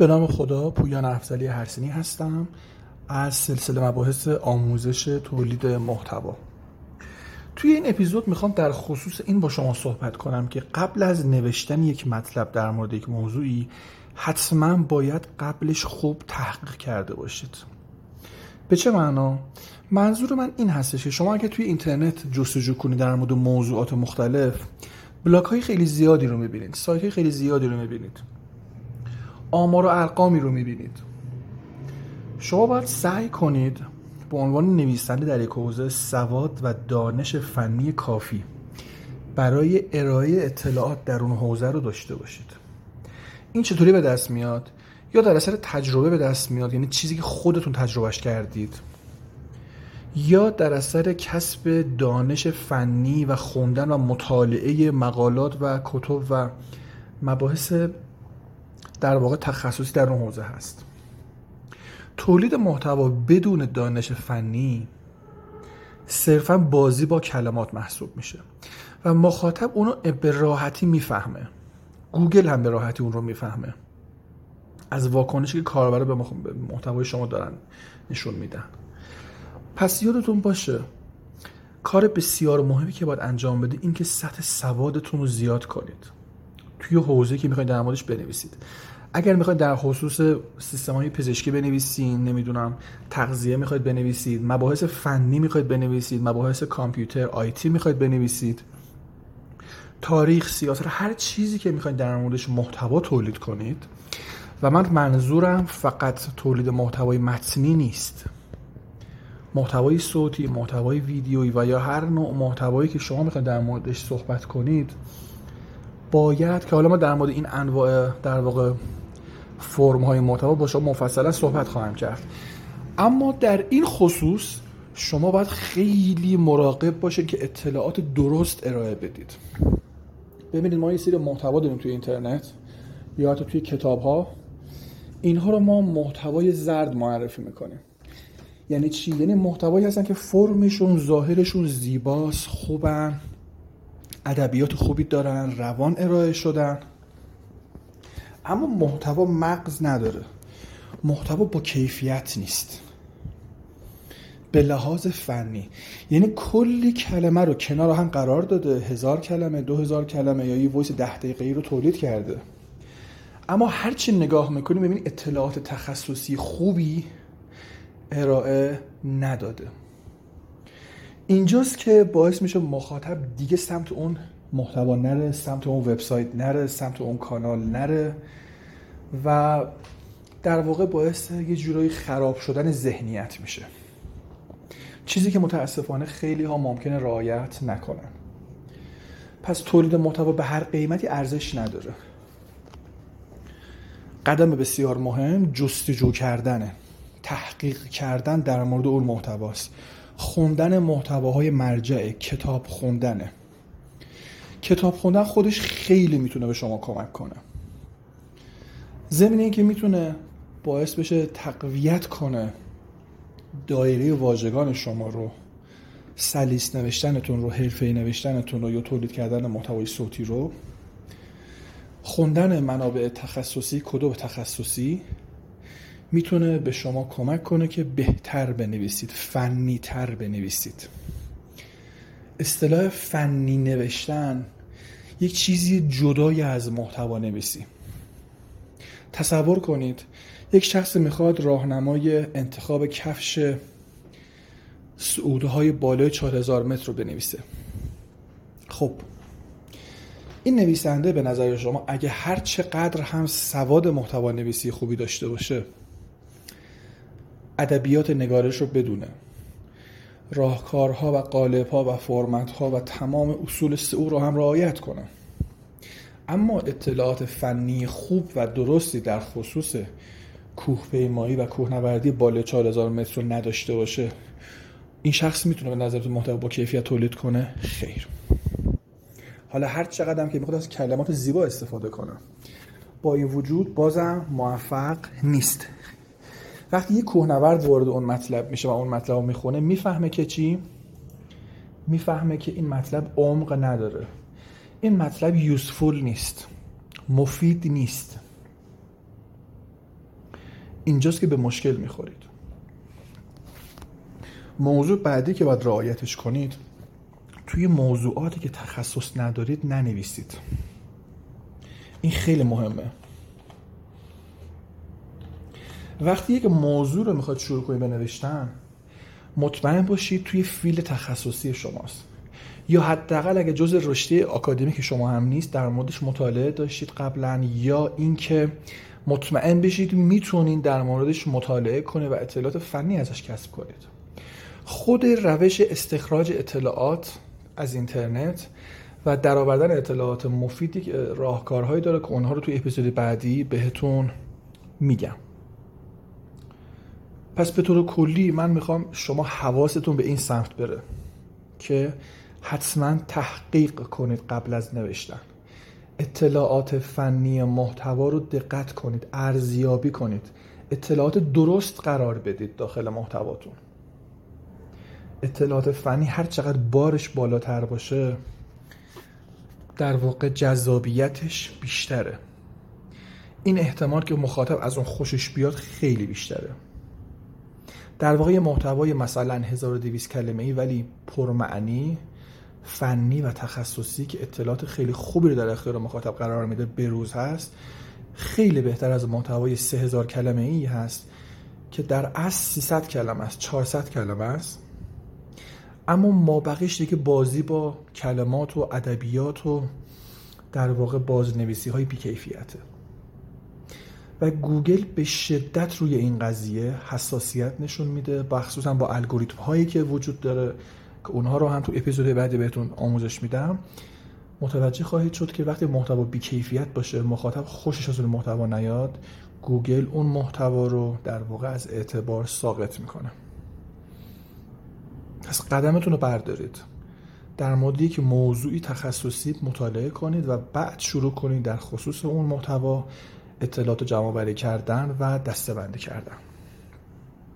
به نام خدا پویان افزلی هرسینی هستم از سلسله مباحث آموزش تولید محتوا. توی این اپیزود می‌خوام در خصوص این با شما صحبت کنم که قبل از نوشتن یک مطلب در مورد یک موضوعی حتما باید قبلش خوب تحقیق کرده باشید. به چه معنا؟ منظور من این هستش که شما اگه توی اینترنت جستجو کنید در مورد موضوعات مختلف بلاک های خیلی زیادی رو می‌بینید سایت های خیلی زیادی رو می‌بینید. آمار و ارقامی رو می‌بینید. شما باید سعی کنید به عنوان نویسنده در یک حوزه سواد و دانش فنی کافی برای ارائه اطلاعات در اون حوزه رو داشته باشید. این چطوری به دست میاد؟ یا در اثر تجربه به دست میاد یعنی چیزی که خودتون تجربهش کردید. یا در اثر کسب دانش فنی و خوندن و مطالعه مقالات و کتب و مباحث در واقع تخصصی در اون حوزه هست. تولید محتوا بدون دانش فنی صرفا بازی با کلمات محسوب میشه و مخاطب اونو به راحتی می‌فهمه. گوگل هم به راحتی اون رو می‌فهمه. از واکنشی که کاربرا به محتوای شما دارن نشون میدن. پس یادتون باشه کار بسیار مهمی که باید انجام بده این که سطح سوادتون رو زیاد کنید. توی حوزه که می‌خواید در موردش بنویسید. اگر می‌خواید در خصوص سیستم های پزشکی بنویسید نمی‌دونم تغذیه می‌خواید بنویسید مباحث فنی می‌خواید بنویسید مباحث کامپیوتر آیتی می‌خواید بنویسید تاریخ سیاست هر چیزی که می‌خواید در موردش محتوا تولید کنید. و من منظورم فقط تولید محتوای متنی نیست. محتوای صوتی محتوای ویدیویی و یا هر نوع محتوایی که شما می‌خواید در موردش صحبت کنید باید که حالا ما در مورد این انواع در واقع فرم های محتوا با شما مفصلا صحبت خواهم کرد. اما در این خصوص شما باید خیلی مراقب باشید که اطلاعات درست ارائه بدید. ببینید ما یه سری محتوا داریم توی اینترنت یا حتی توی کتاب ها اینها رو ما محتوای زرد معرفی می‌کنیم. یعنی چی؟ یعنی محتوایی هستن که فرمشون ظاهرشون زیباست خوبن ادبیات خوبی دارن روان ارائه شدن. اما محتوا مغز نداره. محتوا با کیفیت نیست. به لحاظ فنی. یعنی کلی کلمه رو کنار هم قرار داده هزار کلمه دو هزار کلمه یا یه ویس ده دقیقه رو تولید کرده. اما هرچی نگاه می‌کنیم ببینید اطلاعات تخصصی خوبی ارائه نداده. اینجاست که باعث میشه مخاطب دیگه سمت اون محتوا نره سمت اون وبسایت نره سمت اون کانال نره و در واقع باعث یه جورایی خراب شدن ذهنیت میشه. چیزی که متاسفانه خیلی ها ممکنه رعایت نکنن. پس تولید محتوا به هر قیمتی ارزش نداره. قدم بسیار مهم جستجو کردنه. تحقیق کردن در مورد اون محتواست. خوندن محتواهای مرجع کتاب خوندنه. کتاب خوندن خودش خیلی می‌تونه به شما کمک کنه. ضمن اینکه می‌تونه باعث بشه تقویت کنه دایره واژگان شما رو سلیس نوشتنتون رو حرفه نوشتنتون رو یا تولید کردن محتوای صوتی رو خوندن منابع تخصصی کدوم تخصصی می‌تونه به شما کمک کنه که بهتر بنویسید فنی تر بنویسید. اصطلاح فنی نوشتن یک چیزی جدای از محتوا نویسی. تصور کنید یک شخص می‌خواد راهنمای انتخاب کفش سعوده های بالای 4000 متر رو بنویسه. خب این نویسنده به نظر شما اگه هر چقدر هم سواد محتوا نویسی خوبی داشته باشه ادبیات نگارش رو بدونه. راهکارها و قالبها و فرمتها و تمام اصول سئو رو هم رعایت کنه. اما اطلاعات فنی خوب و درستی در خصوص کوه پیمایی و کوهنوردی بالای 4000 متر رو نداشته باشه این شخص می‌تونه به نظرتون محتوا با کیفیت تولید کنه؟ خیر. حالا هر چقدر که می‌خواد از کلمات زیبا استفاده کنه. با این وجود بازم موفق نیست. وقتی یه کوهنورد وارد اون مطلب میشه و اون مطلب رو می‌خونه می‌فهمه که چی؟ می‌فهمه که این مطلب عمق نداره. این مطلب یوزفول نیست مفید نیست. اینجاست که به مشکل می‌خورید. موضوع بعدی که باید رعایتش کنید توی موضوعاتی که تخصص ندارید ننویسید. این خیلی مهمه. وقتی یک موضوع رو می‌خواد شروع کنید بنوشتن مطمئن باشید توی فیل تخصصی شماست. یا حداقل اگه جز رشته آکادمیک شما هم نیست در موردش مطالعه داشتید قبلا یا اینکه مطمئن بشید می‌تونید در موردش مطالعه کنید و اطلاعات فنی ازش کسب کنید. خود روش استخراج اطلاعات از اینترنت و درآوردن اطلاعات مفیدی راهکارهایی داره که اونها رو توی اپیزود بعدی بهتون میگم. پس به طور کلی من می‌خوام شما حواستون به این سمت بره که حتما تحقیق کنید قبل از نوشتن. اطلاعات فنی محتوا رو دقت کنید ارزیابی کنید. اطلاعات درست قرار بدید داخل محتواتون. اطلاعات فنی هر چقدر بارش بالاتر باشه در واقع جذابیتش بیشتره. این احتمال که مخاطب از اون خوشش بیاد خیلی بیشتره. در واقع محتوای مثلا 1200 کلمه ای ولی پرمعنی فنی و تخصصی که اطلاعات خیلی خوبی رو در اختیار مخاطب قرار میده بروز هست خیلی بهتر از محتوای 3000 کلمه ای هست که در اصل 300 کلمه است 400 کلمه است. اما ما بقیش دیگه بازی با کلمات و ادبیات و در واقع بازنویسی های بیکیفیته. و گوگل به شدت روی این قضیه حساسیت نشون میده خصوصا با الگوریتم هایی که وجود داره که اونها رو هم تو اپیزود بعدی بهتون آموزش میدم متوجه خواهید شد که وقتی محتوا بیکیفیت باشه مخاطب خوشش از اون محتوا نیاد گوگل اون محتوا رو در واقع از اعتبار ساقط می‌کنه. پس قدمتون رو بردارید. در مورد یک موضوعی تخصصی مطالعه کنید و بعد شروع کنید در خصوص اون محتوا اطلاعات جمع کردن و دستبندی کردن.